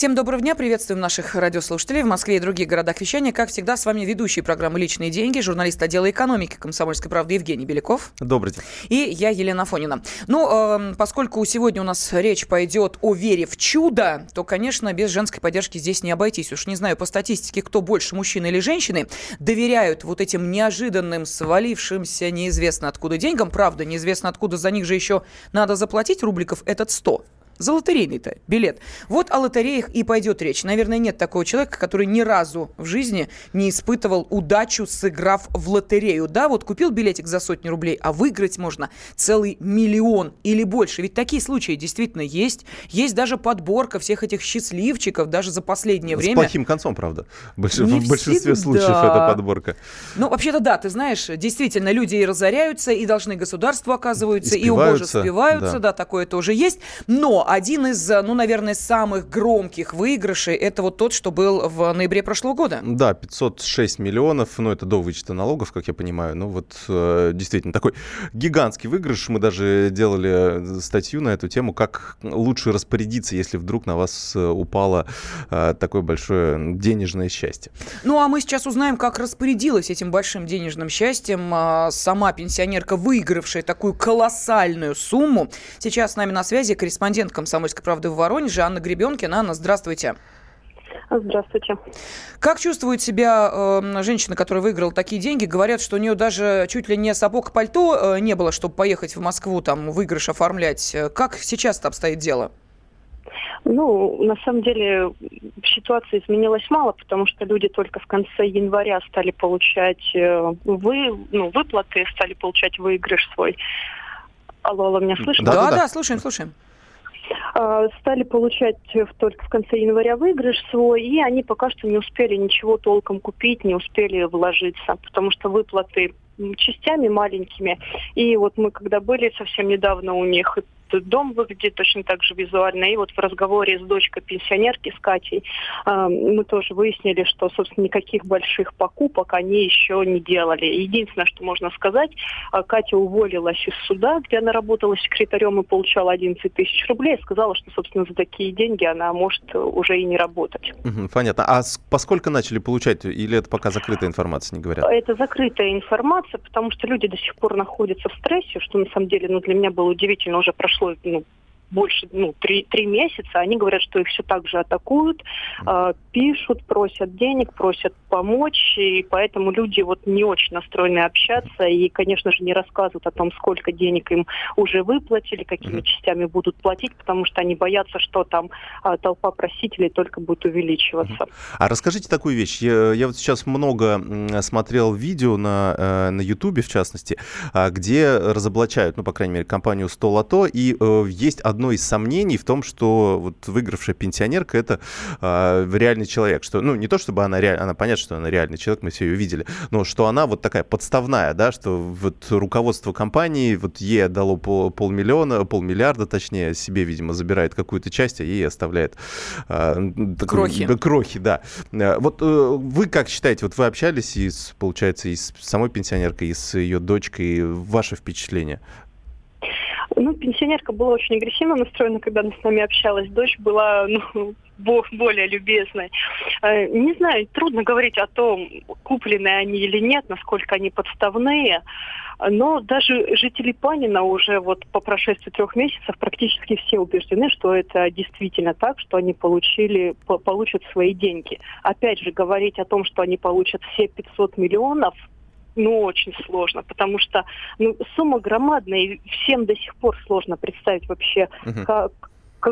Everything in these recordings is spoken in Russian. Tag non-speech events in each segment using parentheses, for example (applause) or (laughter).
Всем доброго дня. Приветствуем наших радиослушателей в Москве и других городах вещания. Как всегда, с вами ведущий программы «Личные деньги», журналист отдела экономики «Комсомольской правды» Евгений Беляков. Добрый день. И я, Елена Фонина. Ну, э, поскольку сегодня у нас речь пойдет о вере в чудо, то, конечно, без женской поддержки здесь не обойтись. Уж не знаю по статистике, кто больше, мужчины или женщины, доверяют вот этим неожиданным, свалившимся неизвестно откуда деньгам. Правда, неизвестно откуда, за них же еще надо заплатить рубликов этот 100 за лотерейный-то билет. Вот о лотереях и пойдет речь. Наверное, нет такого человека, который ни разу в жизни не испытывал удачу, сыграв в лотерею. Да, вот купил билетик за сотни рублей, а выиграть можно целый миллион или больше. Ведь такие случаи действительно есть. Есть даже подборка всех этих счастливчиков, даже за последнее С время. плохим концом, правда. Больш... Не В большинстве всегда. случаев это подборка. Ну, вообще-то да, ты знаешь, действительно, люди и разоряются, и должны государству оказываются, И и, убоже спиваются, спиваются, да. да. такое тоже есть. Но один из, ну, наверное, самых громких выигрышей, это вот тот, что был в ноябре прошлого года. Да, 506 миллионов, ну это до вычета налогов, как я понимаю. Ну вот э, действительно такой гигантский выигрыш. Мы даже делали статью на эту тему, как лучше распорядиться, если вдруг на вас э, упало э, такое большое денежное счастье. Ну, а мы сейчас узнаем, как распорядилась этим большим денежным счастьем сама пенсионерка, выигравшая такую колоссальную сумму. Сейчас с нами на связи корреспондент «Комсомольской правды» в Воронеже Анна Гребенкина. Анна, здравствуйте. Здравствуйте. Как чувствует себя э, женщина, которая выиграла такие деньги? Говорят, что у нее даже чуть ли не сапог пальто э, не было, чтобы поехать в Москву, там, выигрыш оформлять. Э, Как сейчас-то обстоит дело? Ну, на самом деле ситуация изменилась мало, потому что люди только в конце января стали получать э, вы, ну, выплаты, стали получать выигрыш свой. Алло, алло, меня слышно? Да, да, да. да, слушаем, слушаем. А, стали получать только в конце января выигрыш свой, и они пока что не успели ничего толком купить, не успели вложиться, потому что выплаты частями маленькими. И вот мы когда были совсем недавно у них, дом выглядит точно так же визуально. И вот в разговоре с дочкой пенсионерки, с Катей, а, мы тоже выяснили, что, собственно, никаких больших покупок они еще не делали. Единственное, что можно сказать, а, Катя уволилась из суда, где она работала секретарем и получала 11 тысяч рублей, и сказала, что, собственно, за такие деньги она может э, уже и не работать. Понятно. А поскольку начали получать, или это пока закрытая информация, не говорят? Это закрытая информация, потому что люди до сих пор находятся в стрессе, что на самом деле ну, для меня было удивительно, уже прошло ну, больше, ну, три, три месяца, они говорят, что их все так же атакуют, э, пишут, просят денег, просят помочь, и поэтому люди вот не очень настроены общаться, и, конечно же, не рассказывают о том, сколько денег им уже выплатили, какими частями будут платить, потому что они боятся, что там э, толпа просителей только будет увеличиваться. А расскажите такую вещь. Я, я вот сейчас много смотрел видео на, э, на Ютубе, в частности, а, где разоблачают, ну, по крайней мере, компанию 100 лото, и э, есть одно из сомнений в том, что вот выигравшая пенсионерка это э, реальный человек, что, ну, не то чтобы она реально, она понятно, что она реальный человек, мы все ее видели, но что она вот такая подставная, да, что вот руководство компании вот ей отдало пол, полмиллиона, полмиллиарда, точнее, себе, видимо, забирает какую-то часть, а ей оставляет э, такую- Крохи. крохи, да. Э, Вот э, вы как считаете, вот вы общались и, с, получается, и с самой пенсионеркой, и с ее дочкой, ваше впечатление? Ну, пенсионерка была очень агрессивно настроена, когда она с нами общалась. Дочь была ну, бо- более любезной. Э, Не знаю, трудно говорить о том, купленные они или нет, насколько они подставные. Но даже жители Панина уже вот по прошествии трех месяцев практически все убеждены, что это действительно так, что они получили, по- получат свои деньги. Опять же, говорить о том, что они получат все 500 миллионов, ну, очень сложно, потому что ну, сумма громадная, и всем до сих пор сложно представить вообще, Мгм. как,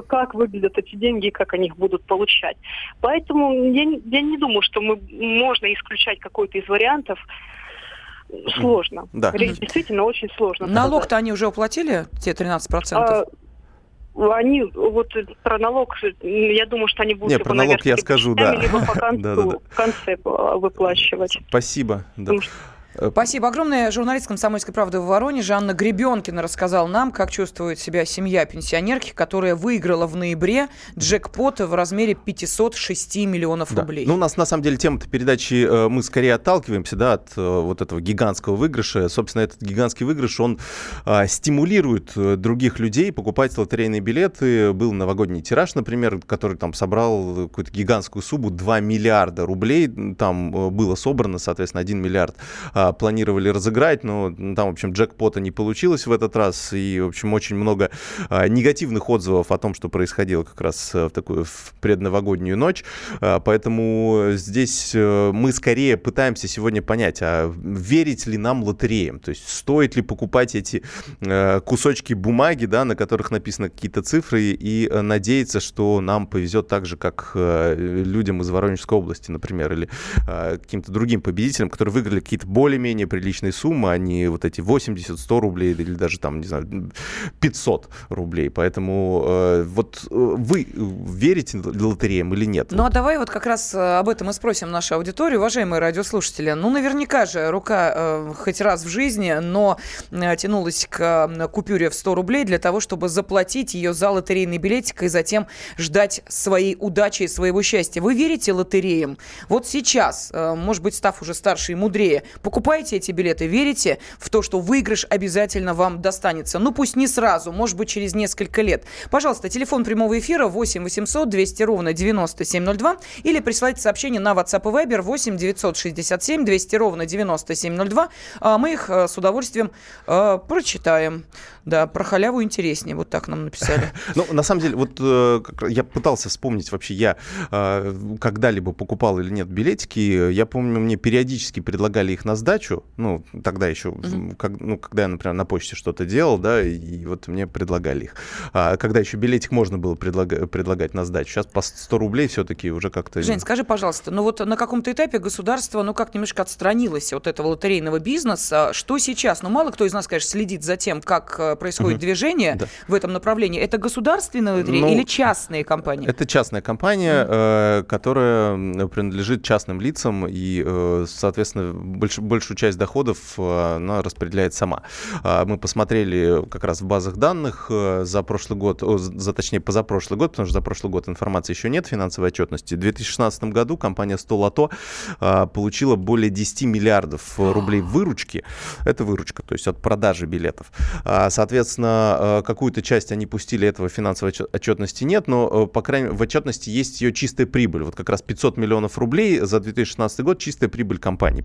как, выглядят эти деньги и как они их будут получать. Поэтому я, не- я не думаю, что мы можно исключать какой-то из вариантов. Сложно. Да. Действительно, очень сложно. Налог-то они уже уплатили, те 13%? А, они, вот про налог, я думаю, что они будут Не, его, про налог наверное, я скажу, да. Либо по концу, (laughs) Да-да-да. в конце выплачивать. Спасибо. Да. Потому что Спасибо огромное. Журналист «Комсомольской правды» в Воронеже Анна Гребенкина рассказала нам, как чувствует себя семья пенсионерки, которая выиграла в ноябре джекпот в размере 506 миллионов да. рублей. Ну, у нас, на самом деле, тема-то передачи, э, мы скорее отталкиваемся, да, от э, вот этого гигантского выигрыша. Собственно, этот гигантский выигрыш, он а, стимулирует других людей покупать лотерейные билеты. Был новогодний тираж, например, который там собрал какую-то гигантскую сумму, 2 миллиарда рублей. Там было собрано, соответственно, 1 миллиард планировали разыграть, но там, в общем, джекпота не получилось в этот раз, и, в общем, очень много а, негативных отзывов о том, что происходило как раз э, в такую в предновогоднюю ночь, а, поэтому здесь э, мы скорее пытаемся сегодня понять, а верить ли нам лотереям, то есть стоит ли покупать эти э, кусочки бумаги, да, на которых написаны какие-то цифры, и надеяться, что нам повезет так же, как людям из Воронежской области, например, или каким-то другим победителям, которые выиграли какие-то более-менее приличные суммы, а не вот эти 80, 100 рублей или даже там, не знаю, 500 рублей. Поэтому э, вот э, вы верите лотереям или нет? Ну, а давай вот как раз э, об этом и спросим нашу аудиторию, уважаемые радиослушатели. Ну, наверняка же рука э, хоть раз в жизни, но э, тянулась к купюре в 100 рублей для того, чтобы заплатить ее за лотерейный билетик и затем ждать своей удачи и своего счастья. Вы верите лотереям? Вот сейчас, э, может быть, став уже старше и мудрее, покупаете эти билеты, верите в то, что выигрыш обязательно вам достанется. Ну, пусть не сразу, может быть, через несколько лет. Пожалуйста, телефон прямого эфира 8 800 200 ровно 9702 или присылайте сообщение на WhatsApp и Viber 8 967 200 ровно 9702. А мы их э, с удовольствием э, прочитаем. Да, про халяву интереснее, вот так нам написали. (laughs) Ну, на самом деле, вот э, я пытался вспомнить вообще, я когда-либо покупал или нет билетики, я помню, мне периодически предлагали их на сдачу, ну, тогда еще, как, ну, когда я, например, на почте что-то делал, да, и вот мне предлагали их. А когда еще билетик можно было предлага- предлагать на сдачу, сейчас по 100 рублей все-таки уже как-то... Жень, скажи, пожалуйста, ну вот на каком-то этапе государство, ну, как немножко отстранилось от этого лотерейного бизнеса, что сейчас? Ну, мало кто из нас, конечно, следит за тем, как э, происходит угу. движение да. в этом направлении. Это государственные лотереи ну, или частные компании? Это частная компания, mm. э, которая принадлежит частным лицам и, э, соответственно, больш, большую часть доходов э, она распределяет сама. Э, мы посмотрели как раз в базах данных э, за прошлый год, о, за точнее позапрошлый год, потому что за прошлый год информации еще нет финансовой отчетности. В 2016 году компания 100 Лото э, получила более 10 миллиардов рублей выручки. Это выручка, то есть от продажи билетов. А, Соответственно, какую-то часть они пустили, этого финансовой отчетности нет, но, по крайней мере, в отчетности есть ее чистая прибыль. Вот как раз 500 миллионов рублей за 2016 год чистая прибыль компании,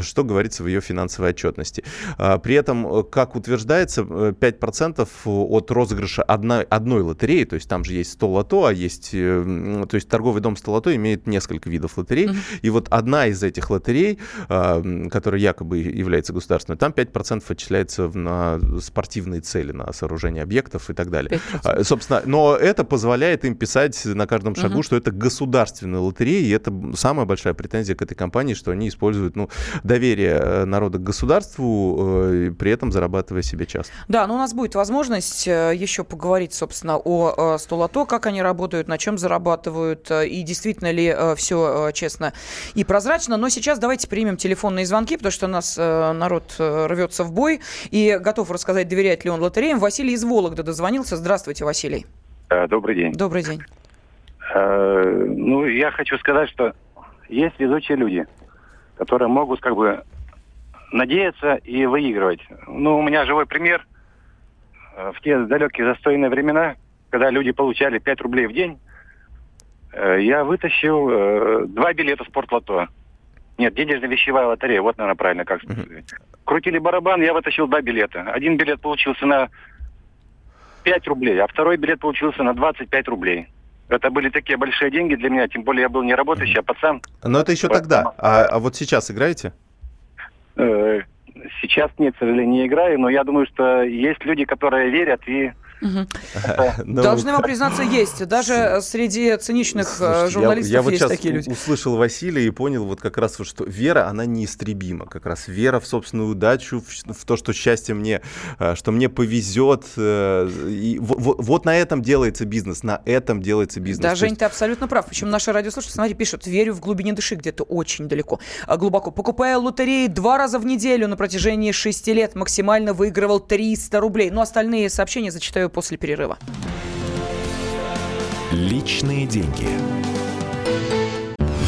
что говорится в ее финансовой отчетности. А, при этом, как утверждается, 5% от розыгрыша одной, одной лотереи, то есть там же есть 100 лото, а есть, то есть торговый дом 100 лото имеет несколько видов лотерей, mm-hmm. и вот одна из этих лотерей, а, которая якобы является государственной, там 5% отчисляется на спортивные цели, на сооружение объектов и так далее. 5%. А, собственно, но это позволяет им писать на каждом шагу, угу. что это государственная лотерея, и это самая большая претензия к этой компании, что они используют ну, доверие э, народа к государству, э, при этом зарабатывая себе часто. Да, но у нас будет возможность э, еще поговорить, собственно, о Столото, как они работают, на чем зарабатывают, и действительно ли все честно и прозрачно. Но сейчас давайте примем телефонные звонки, потому что у нас народ рвется в бой и готов рассказать, доверяет ли он лотереям. Василий из Вологды дозвонился. Здравствуйте, Василий. Добрый день. Добрый день. Ну, я хочу сказать, что есть везучие люди, которые могут как бы надеяться и выигрывать. Ну, у меня живой пример. Э, в те далекие застойные времена, когда люди получали 5 рублей в день, я вытащил два билета в спортлото. Нет, денежно-вещевая лотерея, вот, наверное, правильно как сказать. Uh-huh. Крутили барабан, я вытащил два билета. Один билет получился на 5 рублей, а второй билет получился на 25 рублей. Это были такие большие деньги для меня, тем более я был не работающий, а пацан. Но это еще тогда. А, а вот сейчас играете? Э, сейчас нет, к сожалению, не играю, но я думаю, что есть люди, которые верят и (laughs) Ну, Должны вам (laughs) признаться, есть. Даже среди циничных э, журналистов есть такие люди. Я вот услышал Василия и понял вот как раз, что вера, она неистребима. Как раз вера в собственную удачу, в то, что счастье мне, э, что мне повезет. Э, и вот на этом делается бизнес, на этом делается бизнес. Да, Жень, ты абсолютно прав. Причем наши радиослушатели, смотри, пишут, верю в глубине души где-то очень далеко, а глубоко. Покупая лотереи два раза в неделю на протяжении шести лет, максимально выигрывал 300 рублей. Ну, остальные сообщения зачитаю после перерыва. Личные деньги.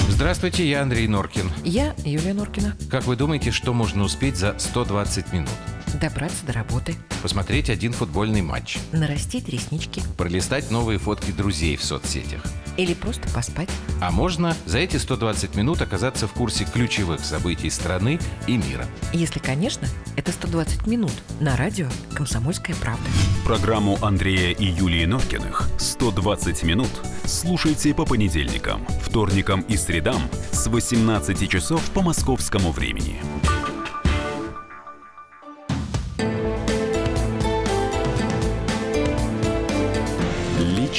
Здравствуйте, я Андрей Норкин. Я Юлия Норкина. Как вы думаете, что можно успеть за 120 минут? Добраться до работы. Посмотреть один футбольный матч. Нарастить реснички. Пролистать новые фотки друзей в соцсетях. Или просто поспать. А можно за эти 120 минут оказаться в курсе ключевых событий страны и мира. Если, конечно, это 120 минут на радио «Комсомольская правда». Программу Андрея и Юлии Норкиных «120 минут» слушайте по понедельникам, вторникам и средам с 18 часов по московскому времени.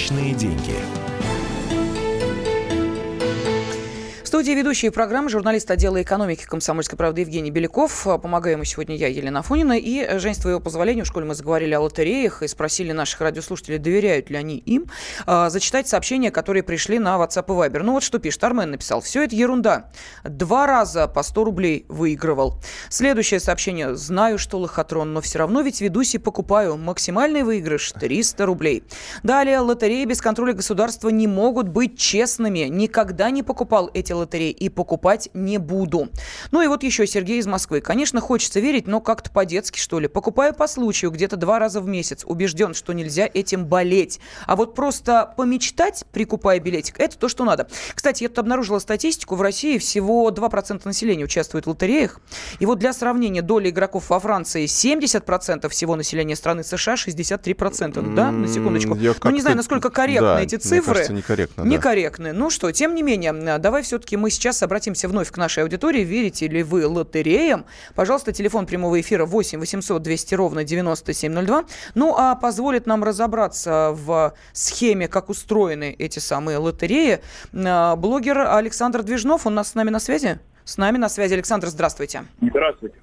Личные деньги. Студии ведущие программы журналист отдела экономики комсомольской правды Евгений Беляков. Помогаю ему сегодня я, Елена Фонина. И, Жень, с твоего позволения, в школе мы заговорили о лотереях и спросили наших радиослушателей, доверяют ли они им, а, зачитать сообщения, которые пришли на WhatsApp и Viber. Ну вот что пишет. Армен написал. Все это ерунда. Два раза по 100 рублей выигрывал. Следующее сообщение. Знаю, что лохотрон, но все равно ведь ведусь и покупаю. Максимальный выигрыш 300 рублей. Далее. Лотереи без контроля государства не могут быть честными. Никогда не покупал эти лотереи лотерей и покупать не буду. Ну и вот еще Сергей из Москвы. Конечно, хочется верить, но как-то по-детски, что ли. Покупаю по случаю, где-то два раза в месяц. Убежден, что нельзя этим болеть. А вот просто помечтать, прикупая билетик, это то, что надо. Кстати, я тут обнаружила статистику. В России всего 2% населения участвует в лотереях. И вот для сравнения, доля игроков во Франции 70% всего населения страны США 63%. Да, на секундочку. Я ну, не знаю, насколько корректны да, эти цифры. Мне кажется, некорректно. Некорректны. Да. Ну что, тем не менее, давай все-таки мы сейчас обратимся вновь к нашей аудитории. Верите ли вы лотереям? Пожалуйста, телефон прямого эфира 8 800 200 ровно 9702. Ну, а позволит нам разобраться в схеме, как устроены эти самые лотереи, а, блогер Александр Движнов. Он нас с нами на связи? С нами на связи Александр, здравствуйте. Здравствуйте.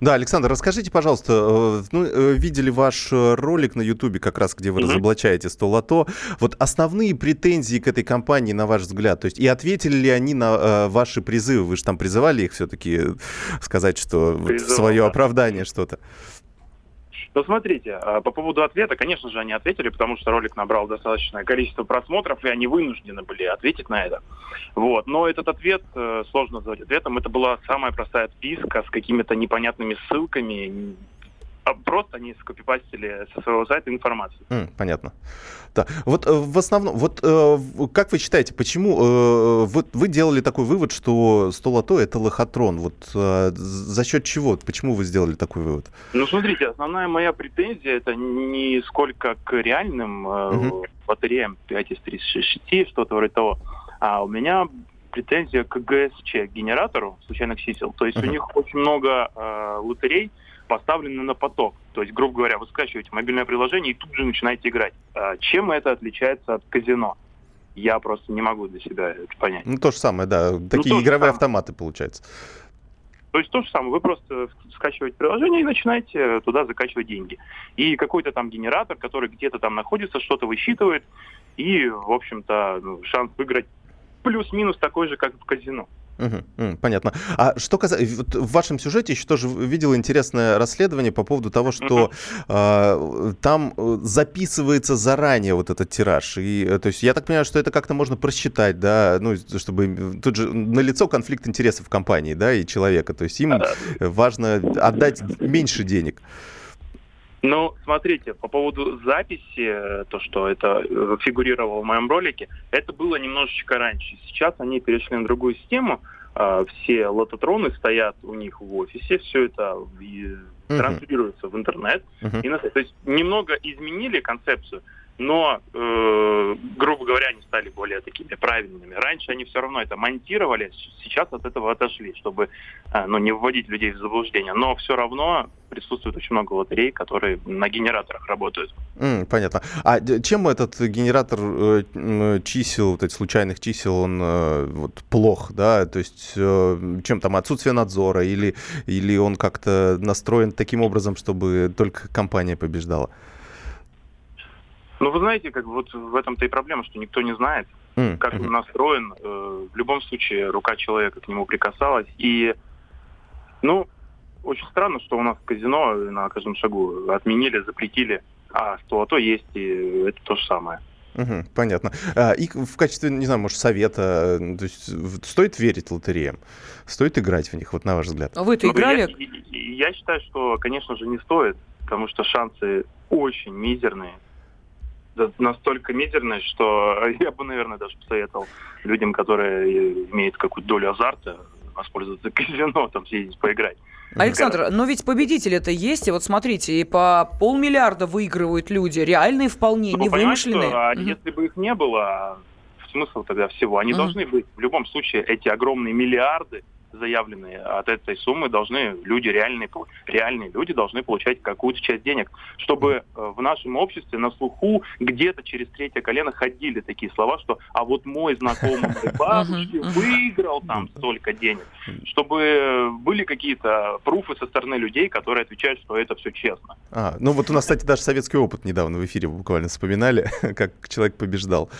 Да, Александр, расскажите, пожалуйста, э, ну, э, видели ваш э, ролик на Ютубе, как раз где вы mm-hmm. разоблачаете 100 лото. Вот основные претензии к этой компании, на ваш взгляд, то есть и ответили ли они на э, ваши призывы? Вы же там призывали их все-таки сказать, что вот, свое да. оправдание что-то. Но смотрите, а, по поводу ответа, конечно же, они ответили, потому что ролик набрал достаточное количество просмотров, и они вынуждены были ответить на это. Вот. Но этот ответ, э, сложно назвать ответом, это была самая простая отписка с какими-то непонятными ссылками, просто они скопипастили со своего сайта информацию. Mm, понятно. Да. Вот э, в основном, вот э, как вы считаете, почему э, вы, вы делали такой вывод, что 100 лото это лохотрон? Вот за счет чего? Почему вы сделали такой вывод? Ну, смотрите, основная моя претензия это не сколько к реальным uh-huh. батареям 5 из 36, что-то вроде того, а у меня претензия к ГСЧ, генератору случайных чисел. То есть uh-huh. у них очень много э, лотерей, поставлены на поток. То есть, грубо говоря, вы скачиваете мобильное приложение и тут же начинаете играть. А чем это отличается от казино? Я просто не могу для себя это понять. Ну, то же самое, да. Ну, Такие ну, игровые автоматы, получается. То есть то же самое, вы просто скачиваете приложение и начинаете туда закачивать деньги. И какой-то там генератор, который где-то там находится, что-то высчитывает, и, в общем-то, ну, шанс выиграть плюс-минус такой же, как в казино. Угу, понятно. А что касается... Вот в вашем сюжете еще тоже видел интересное расследование по поводу того, что а, э, там записывается заранее вот этот тираж. И, э, то есть я так понимаю, что это как-то можно просчитать, да, ну, чтобы... Тут же налицо конфликт интересов компании, да, и человека. То есть им важно отдать меньше денег. Ну, смотрите, по поводу записи, то, что это э, фигурировало в моем ролике, это было немножечко раньше. Сейчас они перешли на другую систему. А, все лототроны стоят у них в офисе, все это транслируется в интернет. Uh-huh. И, то есть немного изменили концепцию, но, э, грубо говоря, они стали более такими правильными. Раньше они все равно это монтировали, сейчас от этого отошли, чтобы э, ну, не вводить людей в заблуждение. Но все равно присутствует очень много лотерей, которые на генераторах работают. Mm, понятно. А чем этот генератор э, чисел, вот этих случайных чисел, он э, вот, плох, да? То есть э, чем там отсутствие надзора или, или он как-то настроен таким образом, чтобы только компания побеждала? Ну, вы знаете, как вот в этом-то и проблема, что никто не знает, mm-hmm. как он настроен. Э, в любом случае, рука человека к нему прикасалась. И, ну, очень странно, что у нас казино на каждом шагу отменили, запретили, а что то есть, и это то же самое. Угу, понятно. А, и в качестве, не знаю, может, совета, то есть стоит верить лотереям? Стоит играть в них, вот на ваш взгляд? А вы-то ну, играли? Я, я считаю, что, конечно же, не стоит, потому что шансы очень мизерные настолько мизерная, что (laughs) я бы, наверное, даже посоветовал людям, которые имеют какую-то долю азарта, воспользоваться казино, (laughs) там съездить поиграть. Александр, но ведь победители это есть, и вот смотрите, и по полмиллиарда выигрывают люди, реальные вполне, ну, не вымышленные. Что, а угу. если бы их не было, смысл тогда всего? Они угу. должны быть в любом случае эти огромные миллиарды заявленные от этой суммы должны люди реальные, реальные люди должны получать какую-то часть денег, чтобы э, в нашем обществе на слуху где-то через третье колено ходили такие слова, что а вот мой знакомый (laughs) бабушки выиграл там столько денег, чтобы были какие-то пруфы со стороны людей, которые отвечают, что это все честно. А, ну вот у нас, кстати, даже советский опыт недавно в эфире буквально вспоминали, (laughs) как человек побеждал.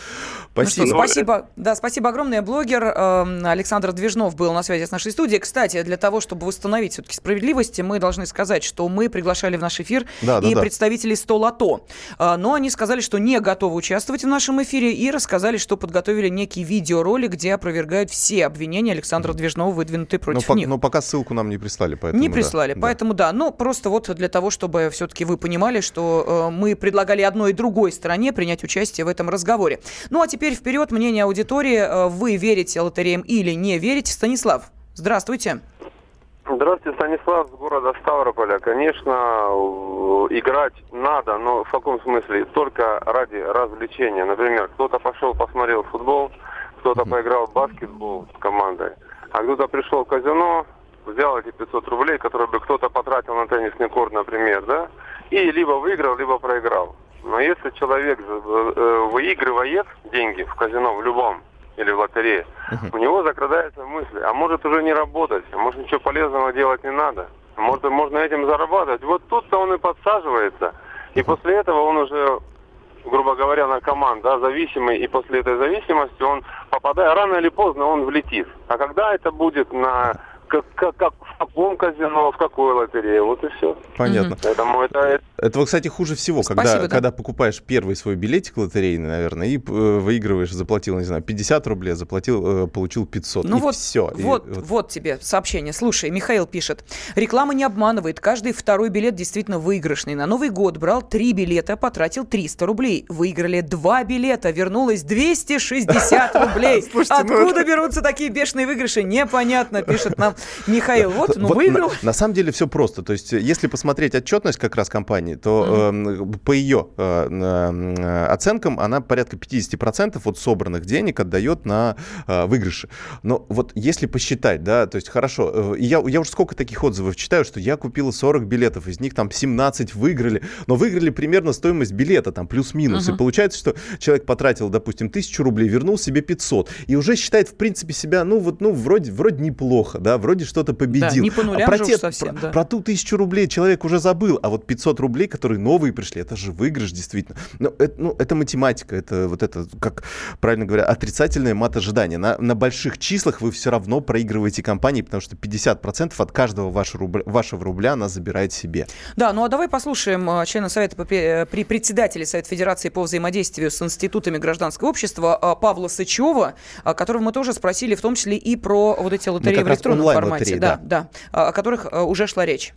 Спасибо. Ну что, спасибо. Да, спасибо огромное. Блогер э, Александр Движнов был на связи с нашей нашей студии. Кстати, для того, чтобы восстановить все-таки справедливость, мы должны сказать, что мы приглашали в наш эфир да, и да, представителей 100 лото. А, но они сказали, что не готовы участвовать в нашем эфире и рассказали, что подготовили некий видеоролик, где опровергают все обвинения Александра Движного, выдвинутые против но, них. Но пока ссылку нам не прислали, поэтому Не прислали, да, поэтому да. да. Ну, просто вот для того, чтобы все-таки вы понимали, что э, мы предлагали одной и другой стороне принять участие в этом разговоре. Ну, а теперь вперед, мнение аудитории. Э, вы верите лотереям или не верите? Станислав. Здравствуйте. Здравствуйте, Станислав с города Ставрополя. Конечно, играть надо, но в каком смысле? Только ради развлечения. Например, кто-то пошел посмотрел футбол, кто-то поиграл в баскетбол с командой, а кто-то пришел в казино, взял эти 500 рублей, которые бы кто-то потратил на теннисный корт, например, да, и либо выиграл, либо проиграл. Но если человек э, выигрывает деньги в казино в любом или в лотерее, у него закрадается мысль, а может уже не работать, а может ничего полезного делать не надо, а может можно этим зарабатывать. Вот тут-то он и подсаживается, и после этого он уже грубо говоря, наркоман, да, зависимый, и после этой зависимости он, попадая рано или поздно, он влетит. А когда это будет на как, как, как в каком казино, в какой лотерее, вот и все. Понятно. Поэтому это... Это, кстати, хуже всего, Спасибо, когда, да? когда покупаешь первый свой билетик лотерейный, наверное, и э, выигрываешь, заплатил, не знаю, 50 рублей, заплатил, э, получил 500, ну и вот, все. Вот, и, вот, вот тебе сообщение. Слушай, Михаил пишет. Реклама не обманывает. Каждый второй билет действительно выигрышный. На Новый год брал три билета, потратил 300 рублей. Выиграли два билета, вернулось 260 (laughs) рублей. Ну Откуда берутся такие бешеные выигрыши? Непонятно, пишет нам Михаил, вот, ну, вот выиграл. На, на самом деле все просто. То есть, если посмотреть отчетность как раз компании, то mm-hmm. по ее э, э, оценкам она порядка 50% от собранных денег отдает на выигрыши. Но вот если посчитать, да, то есть хорошо, я, я уже сколько таких отзывов читаю, что я купила 40 билетов, из них там 17 выиграли, но выиграли примерно стоимость билета, там плюс-минус. Uh-huh. И получается, что человек потратил, допустим, 1000 рублей, вернул себе 500, и уже считает, в принципе, себя, ну вот, ну вроде, вроде неплохо, да, вроде что-то победил. Да, не по нулям а про, те, совсем, про, да. про ту тысячу рублей человек уже забыл, а вот 500 рублей, которые новые пришли, это же выигрыш действительно. Но это, ну, это математика, это вот это, как правильно говоря, отрицательное мат ожидания. На, на больших числах вы все равно проигрываете компании, потому что 50% от каждого вашего рубля, вашего рубля она забирает себе. Да, ну а давай послушаем э, члена Совета при, при председателе Совета Федерации по взаимодействию с институтами гражданского общества э, Павла Сычева, э, которого мы тоже спросили в том числе и про вот эти лотереи в электронном формате. Да, да, да, о которых уже шла речь.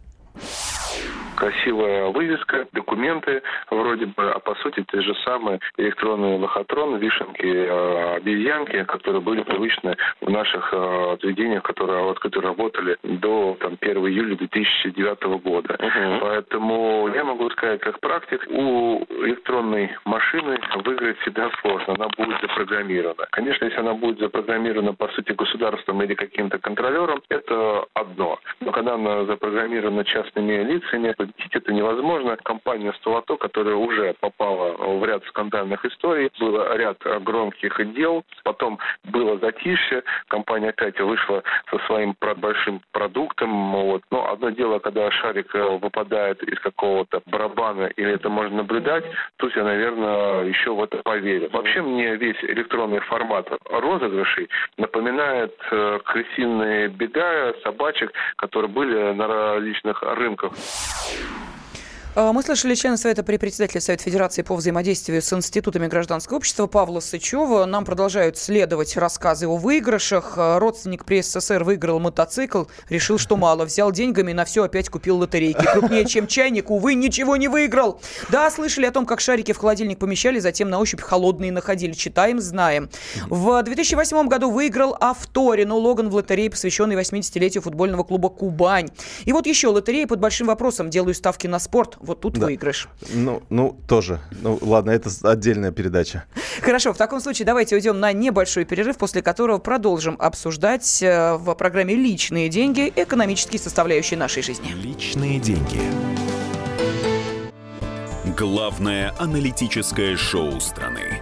Красивая вывеска, документы вроде бы, а по сути те же самые электронные лохотрон, вишенки, э, обезьянки, которые были привычны в наших э, заведениях, которые, которые работали до там, 1 июля 2009 года. Угу. Поэтому я могу сказать, как практик, у электронной машины выиграть всегда сложно. Она будет запрограммирована. Конечно, если она будет запрограммирована, по сути, государством или каким-то контролером, это одно. Но когда она запрограммирована частными лицами, победить это невозможно. Компания «Столото», которая уже попала в ряд скандальных историй, было ряд громких дел, потом было затишье, компания опять вышла со своим большим продуктом. Вот. Но одно дело, когда шарик э, выпадает из какого-то барабана, или это можно наблюдать, тут я, наверное, еще в это поверю. Вообще мне весь электронный формат розыгрышей напоминает э, крысиные бега собачек, которые были на различных рынках. Phew. Мы слышали члена Совета при председателе Совета Федерации по взаимодействию с институтами гражданского общества Павла Сычева. Нам продолжают следовать рассказы о выигрышах. А, родственник при СССР выиграл мотоцикл, решил, что мало. Взял деньгами, на все опять купил лотерейки. Крупнее, чем чайник, увы, ничего не выиграл. Да, слышали о том, как шарики в холодильник помещали, затем на ощупь холодные находили. Читаем, знаем. В 2008 году выиграл Авторин, Логан в лотерее, посвященной 80-летию футбольного клуба «Кубань». И вот еще лотерея под большим вопросом. Делаю ставки на спорт вот тут да. выигрыш. Ну, ну, тоже. Ну, ладно, это отдельная передача. Хорошо, в таком случае давайте уйдем на небольшой перерыв, после которого продолжим обсуждать э, в программе «Личные деньги» экономические составляющие нашей жизни. Личные деньги. Главное аналитическое шоу страны.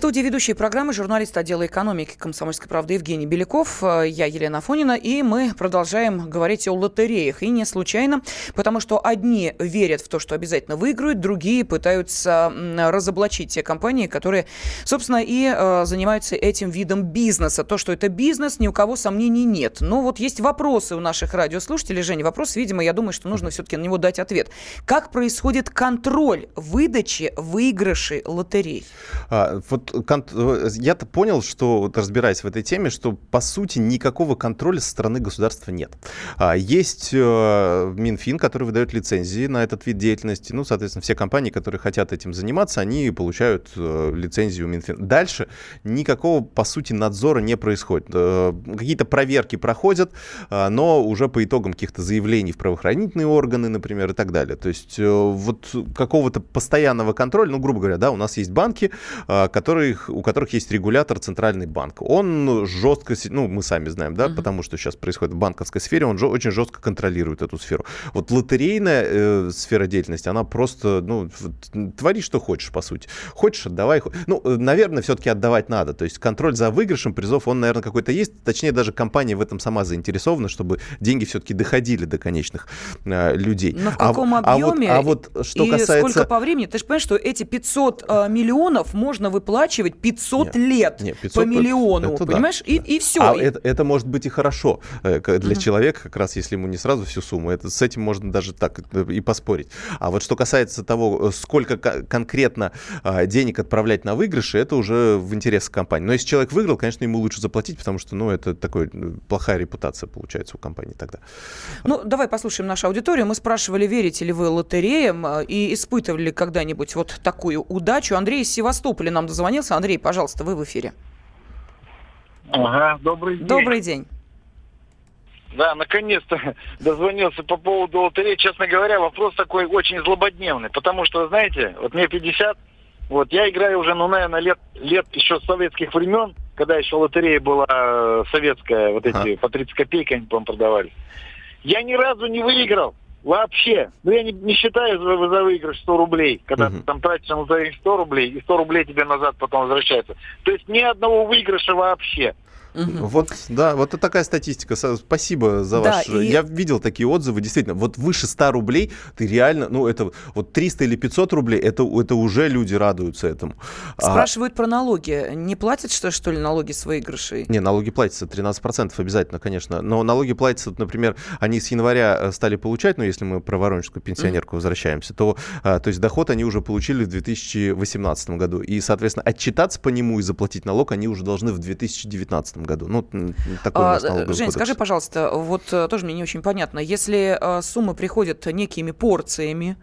Студии ведущие программы журналист отдела экономики «Комсомольской правды» Евгений Беляков, э, я Елена Афонина, и мы продолжаем говорить о лотереях. И не случайно, потому что одни верят в то, что обязательно выиграют, другие пытаются разоблачить те компании, которые, собственно, и э, занимаются этим видом бизнеса. То, что это бизнес, ни у кого сомнений нет. Но вот есть вопросы у наших радиослушателей. Женя, вопрос, видимо, я думаю, что нужно все-таки на него дать ответ. Как происходит контроль выдачи выигрышей лотерей? А, вот я-то понял, что, вот, разбираясь в этой теме, что, по сути, никакого контроля со стороны государства нет. А, есть э, Минфин, который выдает лицензии на этот вид деятельности. Ну, соответственно, все компании, которые хотят этим заниматься, они получают э, лицензию Минфин. Дальше никакого, по сути, надзора не происходит. Э, какие-то проверки проходят, но уже по итогам каких-то заявлений в правоохранительные органы, например, и так далее. То есть вот какого-то постоянного контроля, ну, грубо говоря, да, у нас есть банки, которые которых, у которых есть регулятор Центральный банк. Он жестко, ну, мы сами знаем, да, uh-huh. потому что сейчас происходит в банковской сфере, он же очень жестко контролирует эту сферу. Вот лотерейная э, сфера деятельности, она просто, ну, твори, что хочешь, по сути. Хочешь, отдавай. Ну, э, наверное, все-таки отдавать надо. То есть контроль за выигрышем призов, он, наверное, какой-то есть. Точнее, даже компания в этом сама заинтересована, чтобы деньги все-таки доходили до конечных э, людей. Но в а каком а, объеме? А вот, а вот что и касается... сколько по времени? Ты же понимаешь, что эти 500 э, миллионов можно выплачивать выплачивать 500 нет, лет нет, 500 по миллиону, это, понимаешь? Да. И, и все. А Это, это может быть и хорошо э, для угу. человека, как раз если ему не сразу всю сумму. Это, с этим можно даже так э, и поспорить. А вот что касается того, э, сколько конкретно а, денег отправлять на выигрыши, это уже в интересах компании. Но если человек выиграл, конечно, ему лучше заплатить, потому что, ну, это такой плохая репутация получается у компании тогда. Ну, давай послушаем нашу аудиторию. Мы спрашивали, верите ли вы лотереям и испытывали ли когда-нибудь вот такую удачу. Андрей из Севастополя нам дозвонился дозвонился. Андрей, пожалуйста, вы в эфире. Ага, добрый день. Добрый день. Да, наконец-то (laughs) дозвонился по поводу лотереи. Честно говоря, вопрос такой очень злободневный, потому что, знаете, вот мне 50, вот я играю уже, ну, наверное, лет, лет еще с советских времен, когда еще лотерея была э, советская, вот эти ага. по 30 копеек они, по продавали. Я ни разу не выиграл. Вообще. Ну, я не, не считаю за, за выигрыш 100 рублей, когда uh-huh. ты там тратишь на лотерею 100 рублей, и 100 рублей тебе назад потом возвращается. То есть ни одного выигрыша вообще. Угу. Вот, да, вот такая статистика. Спасибо за да, ваш... И... Я видел такие отзывы, действительно. Вот выше 100 рублей ты реально, ну, это вот 300 или 500 рублей, это, это уже люди радуются этому. А Спрашивают а... про налоги. Не платят, что, что ли, налоги с выигрышей? Не, налоги платятся 13% обязательно, конечно. Но налоги платятся, например, они с января э, стали получать, ну, если мы про воронежскую пенсионерку mm возвращаемся, то, а, то есть доход они уже получили в 2018 году. И, соответственно, отчитаться по нему и заплатить налог они уже должны в 2019 году. Ну, такой а, Жень, кодекс. скажи, пожалуйста, вот э, тоже мне не очень понятно. Если а, суммы приходят некими порциями,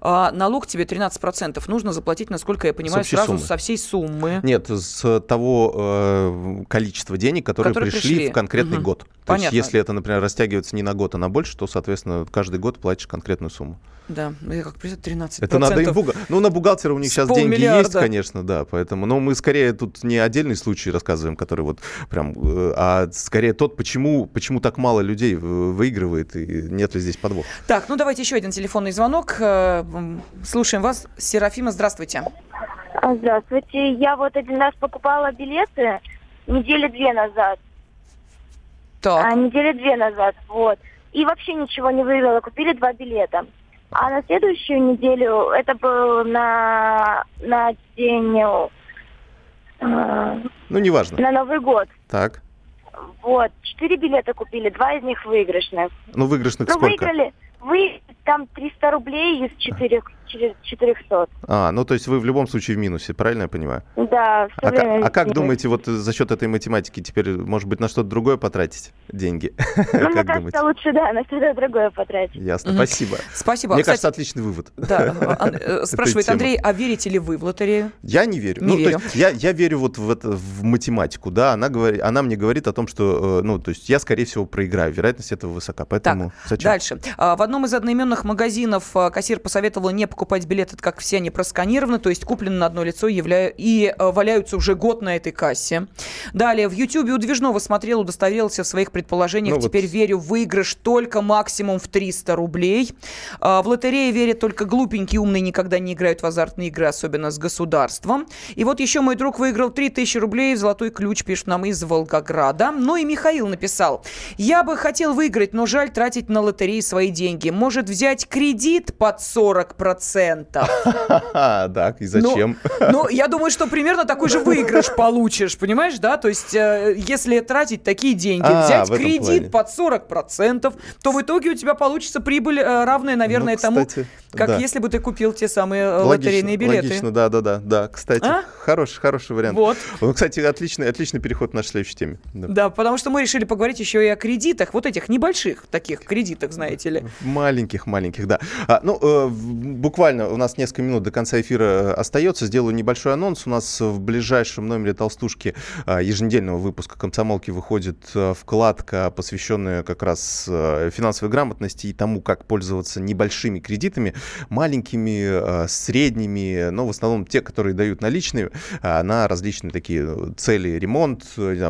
а, налог тебе 13% нужно заплатить, насколько я понимаю, сразу суммы. со всей суммы. Нет, с того э, количества денег, которые, которые пришли, пришли в конкретный угу. год. То Понятно. есть, если это, например, растягивается не на год, а на больше, то, соответственно, каждый год платишь конкретную сумму. Да, я как представляю, 13 Это надо им бухгалтера. Ну, на бухгалтера у них сейчас деньги есть, конечно, да, поэтому. Но мы скорее тут не отдельный случай рассказываем, который вот прям, э, а скорее тот, почему, почему так мало людей выигрывает и нет ли здесь подвох. Так, ну давайте еще один телефонный звонок. Э, слушаем вас. Серафима, здравствуйте. А, здравствуйте. Я вот один раз покупала билеты недели две назад. Так. А, недели две назад, вот. И вообще ничего не выиграла. Купили два билета. А на следующую неделю, это был на, на день... Э, ну, неважно. На Новый год. Так. Вот, четыре билета купили, два из них выигрышных. Ну, выигрышных ну, сколько? выиграли, вы там 300 рублей из 4, 400. А, ну то есть вы в любом случае в минусе, правильно я понимаю? Да, все а, время а как думаете, вот за счет этой математики теперь, может быть, на что-то другое потратить деньги? (laughs) Ну, мне кажется, лучше, да, на что-то другое потратить. Ясно, спасибо. Спасибо. Мне кажется, отличный вывод. Да, (laughs) э, спрашивает Андрей, а верите ли вы в лотерею? Я не верю. Не ну, верю. я, я верю вот в, это, в математику, да, она, говорит, она мне говорит о том, что, э, ну, то есть я, скорее всего, проиграю, вероятность этого высока, поэтому так, зачем? Дальше. А, в одном из одноименных магазинов кассир посоветовал не покупать билеты, как все они просканированы, то есть куплены на одно лицо явля... и а, валяются уже год на этой кассе. Далее, в Ютьюбе у Движного смотрел, удостоверился в своих предположениях. Ну, Теперь вот... верю в выигрыш только максимум в 300 рублей. В лотерее верят только глупенькие, умные, никогда не играют в азартные игры, особенно с государством. И вот еще мой друг выиграл 3000 рублей в золотой ключ, пишет нам из Волгограда. Ну и Михаил написал. Я бы хотел выиграть, но жаль тратить на лотереи свои деньги. Может взять кредит под 40%. (laughs) Так, и зачем? Ну, ну, я думаю, что примерно такой же выигрыш (laughs) получишь, понимаешь, да? То есть, э, если тратить такие деньги, а, взять кредит под 40%, то в итоге у тебя получится прибыль э, равная, наверное, ну, тому, как если бы ты купил те самые э, лотерейные билеты. Логично, да, да, да, да. Кстати, а? хороший, хороший вариант. Вот. Ну, кстати, отличный, отличный переход к нашей следующей теме. Да, потому что мы решили поговорить еще и о кредитах, вот этих небольших таких кредитах, знаете ли. Маленьких, маленьких, да. А, ну, э, буквально у нас несколько минут до конца эфира э, остается. Сделаю небольшой анонс. У нас в ближайшем номере «Толстушки» э, еженедельного выпуска «Комсомолки» выходит э, вкладка, посвященная как раз финансовой грамотности и тому, как пользоваться небольшими кредитами, маленькими, средними, но в основном те, которые дают наличные на различные такие цели, ремонт,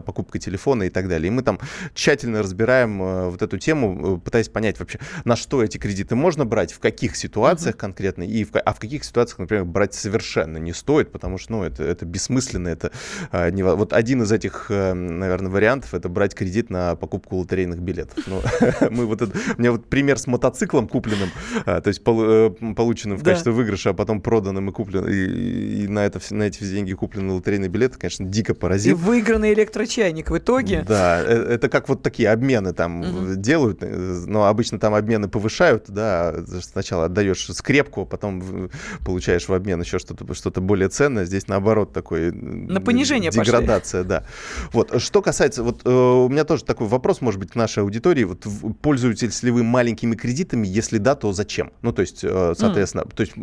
покупка телефона и так далее. И мы там тщательно разбираем вот эту тему, пытаясь понять вообще, на что эти кредиты можно брать, в каких ситуациях uh-huh. Конкретно, и в, а в каких ситуациях, например, брать совершенно не стоит, потому что, ну, это, это бессмысленно, это а, не, вот один из этих, а, наверное, вариантов, это брать кредит на покупку лотерейных билетов. Ну, (laughs) мы вот это, у меня вот пример с мотоциклом купленным, а, то есть пол, э, полученным в качестве выигрыша, а потом проданным и купленным, и, и на, это, на эти деньги купленные лотерейные билеты, конечно, дико поразил. И выигранный электрочайник в итоге. Да, э, это как вот такие обмены там uh-huh. делают, э, но обычно там обмены повышают, да, сначала отдаешь скрепку, потом получаешь в обмен еще что-то что более ценное, здесь наоборот такой на понижение деградация, пошли. да. Вот что касается, вот э, у меня тоже такой вопрос, может быть, к нашей аудитории, вот пользуетесь ли вы маленькими кредитами, если да, то зачем? Ну то есть, соответственно, mm. то есть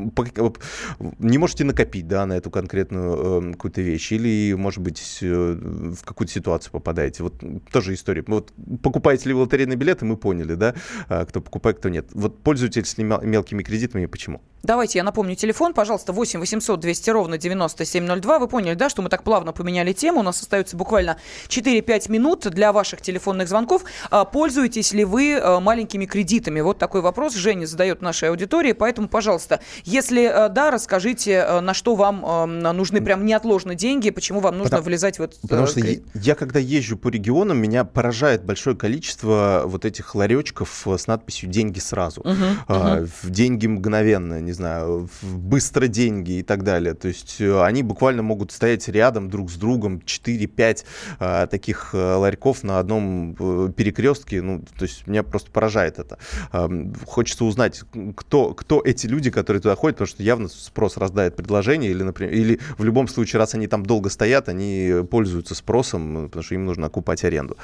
не можете накопить, да, на эту конкретную какую-то вещь, или может быть в какую-то ситуацию попадаете. Вот тоже история. Вот покупаете ли вы лотерейные билеты, мы поняли, да, а, кто покупает, кто нет. Вот пользуетесь ли мелкими кредитами и почему? Давайте я напомню телефон, пожалуйста, 8 800 200 ровно 9702. Вы поняли, да, что мы так плавно поменяли тему. У нас остается буквально 4-5 минут для ваших телефонных звонков. А, пользуетесь ли вы а, маленькими кредитами? Вот такой вопрос Женя задает нашей аудитории. Поэтому, пожалуйста, если а, да, расскажите, на что вам нужны прям неотложно деньги, почему вам нужно потому, влезать в этот Потому что я, я, когда езжу по регионам, меня поражает большое количество вот этих ларечков с надписью «деньги сразу». Угу, а, угу. «Деньги мгновенно», не знаю, быстро деньги и так далее. То есть э, они буквально могут стоять рядом друг с другом, 4-5 а, таких э, ларьков на одном э, перекрестке. Ну, то есть меня просто поражает это. А, хочется узнать, кто, кто эти люди, которые туда ходят, потому что явно спрос раздает предложение, или, например, или в любом случае, раз они там долго стоят, они пользуются спросом, потому что им нужно окупать аренду.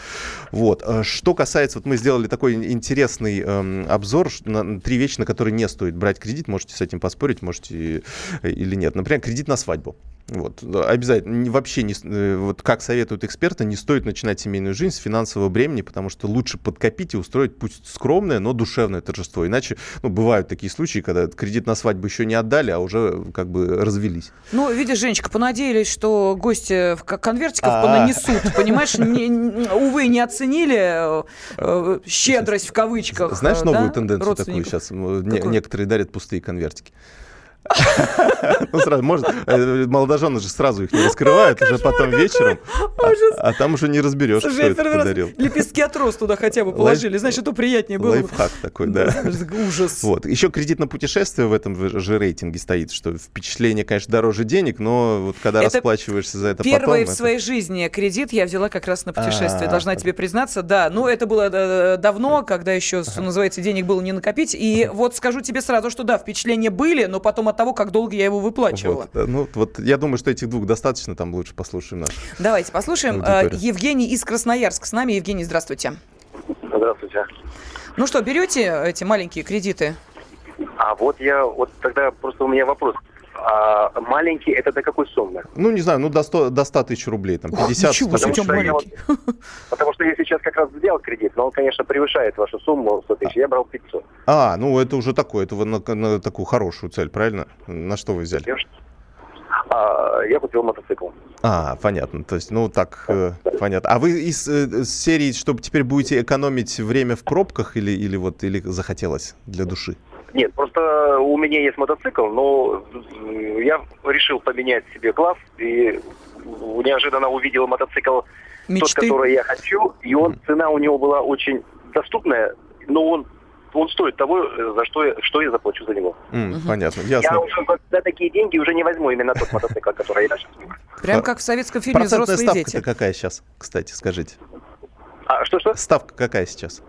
Вот. Что касается, вот мы сделали такой интересный э, обзор на три вещи, на которые не стоит брать кредит. Можете с этим поспорить, можете или нет. Например, кредит на свадьбу. Вот, обязательно, вообще, не, э, вот как советуют эксперты, не стоит начинать семейную жизнь с финансового бремени, потому что лучше подкопить и устроить пусть скромное, но душевное торжество. Иначе, ну, бывают такие случаи, когда кредит на свадьбу еще не отдали, а уже как бы развелись. Ну, видишь, Женечка, понадеялись, что гости конвертиков а. понанесут, понимаешь, (laughs) увы, не оценили э, э, щедрость в кавычках. Знаешь новую тенденцию такую сейчас? Некоторые дарят пустые конвертики. Ну, сразу, может, э, молодожены же сразу их не раскрывают, уже потом вечером, а, а там уже не разберешь, кто это подарил. Лепестки от роз туда хотя бы положили, значит, это приятнее было. Лайфхак такой, да. (laughs) Ужас. Вот. Еще кредит на путешествие в этом же рейтинге стоит, что впечатление, конечно, дороже денег, но вот когда расплачиваешься за это потом... Первый в своей жизни кредит я взяла как раз на путешествие, должна тебе признаться, да. Ну, это было э, давно, когда еще, что называется, денег было не накопить. И вот скажу тебе сразу, что да, впечатления были, но потом от того, как долго я его выплачивала. Вот, ну, вот я думаю, что этих двух достаточно, там лучше послушаем наш. Давайте послушаем. Аудиторию. Евгений из Красноярска с нами. Евгений, здравствуйте. Здравствуйте. Ну что, берете эти маленькие кредиты? А вот я, вот тогда просто у меня вопрос. А маленький это до какой суммы? Ну, не знаю, ну до 100, до 100 тысяч рублей, там 50 Ничего, потому, что маленький. Я, потому что я сейчас как раз взял кредит, но он, конечно, превышает вашу сумму 100 тысяч, я брал 500. А, ну это уже такое, это вы на, на такую хорошую цель, правильно? На что вы взяли? А, я купил мотоцикл. А, понятно. То есть, ну так, э, понятно. А вы из, э, из серии, чтобы теперь будете экономить время в пробках или, или вот или захотелось для души? Нет, просто у меня есть мотоцикл, но я решил поменять себе класс и неожиданно увидел мотоцикл Мечты. тот, который я хочу, и он цена у него была очень доступная, но он он стоит того, за что, я, что я заплачу за него. Mm, угу. Понятно, ясно. Я уже за такие деньги уже не возьму именно тот мотоцикл, который я сейчас Прям как в советском фильме Процентная «Взрослые ставка какая сейчас, кстати, скажите? А, что-что? Ставка какая сейчас?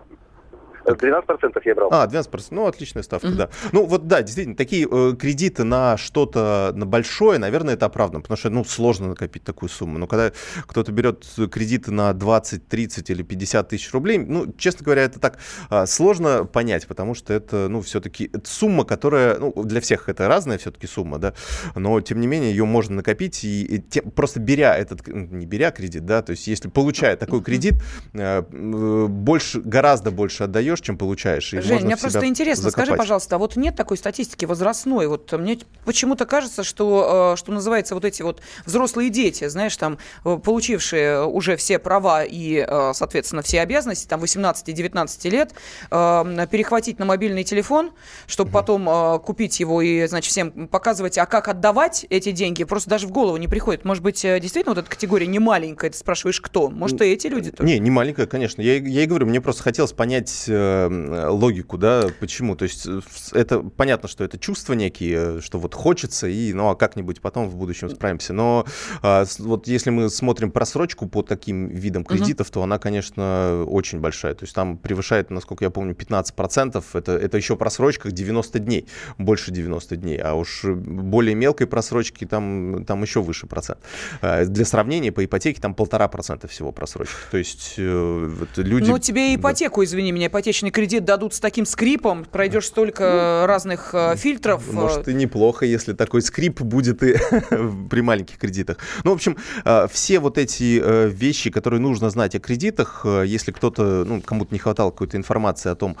12% я брал. А, 12%. Ну, отличная ставка, mm-hmm. да. Ну, вот да, действительно, такие э, кредиты на что-то, на большое, наверное, это оправдано, потому что, ну, сложно накопить такую сумму. Но когда кто-то берет кредиты на 20, 30 или 50 тысяч рублей, ну, честно говоря, это так э, сложно понять, потому что это, ну, все-таки сумма, которая, ну, для всех это разная все-таки сумма, да, но, тем не менее, ее можно накопить, и, и те, просто беря этот, не беря кредит, да, то есть если получая такой кредит, э, э, больше, гораздо больше отдаешь, даешь, чем получаешь. И Жень, мне просто интересно, закопать. скажи, пожалуйста, а вот нет такой статистики возрастной? Вот мне почему-то кажется, что, э, что называется, вот эти вот взрослые дети, знаешь, там, э, получившие уже все права и, э, соответственно, все обязанности, там, 18-19 лет, перехватить на мобильный телефон, чтобы угу. потом купить его и, значит, всем показывать, а как отдавать эти деньги, просто даже в голову не приходит. Может быть, действительно вот эта категория не маленькая, ты спрашиваешь, кто? Может, и эти люди тоже? Не, не маленькая, конечно. Я, я и говорю, мне просто хотелось понять Э, логику, да, почему. То есть э, это понятно, что это чувства некие, что вот хочется, и, ну, а как-нибудь потом в будущем справимся. Но а, вот если мы смотрим просрочку по таким видам кредитов, угу. то она, конечно, очень большая. То есть там превышает, насколько я помню, 15%. Это, это еще просрочка 90 дней, больше 90 дней. А уж более мелкой просрочки там, там еще выше процент. А, для сравнения, по ипотеке там полтора процента всего просрочки. То есть э, вот люди... Ну, тебе ипотеку, да. извини меня, ипотечный ипотечный кредит дадут с таким скрипом, пройдешь столько ну, разных э, фильтров. Э. Может, и неплохо, если такой скрип будет и (laughs) при маленьких кредитах. Ну, в общем, э, все вот эти э, вещи, которые нужно знать о кредитах, э, если кто-то, ну, кому-то не хватало какой-то информации о том,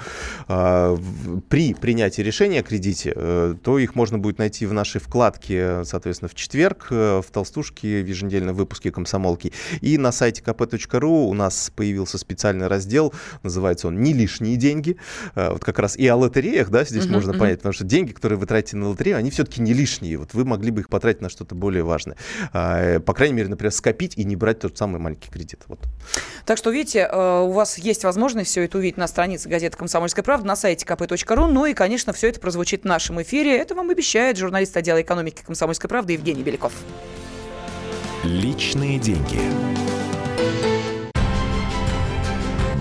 э, при принятии решения о кредите, э, то их можно будет найти в нашей вкладке, соответственно, в четверг, э, в толстушке, в еженедельном выпуске комсомолки. И на сайте kp.ru у нас появился специальный раздел, называется он «Не лишние деньги». Э, вот как раз и о лотереях, да, здесь uh-huh, можно uh-huh. понять, потому что деньги, которые вы тратите на лотерею, они все-таки не лишние. Вот вы могли бы их потратить на что-то более важное. А, по крайней мере, например, скопить и не брать тот самый маленький кредит. Вот. Так что, видите, у вас есть возможность все это увидеть на странице газеты «Комсомольская правда», на сайте kp.ru. Ну и, конечно, все это прозвучит в нашем эфире. Это вам обещает журналист отдела экономики «Комсомольской правды» Евгений Беляков. Личные деньги.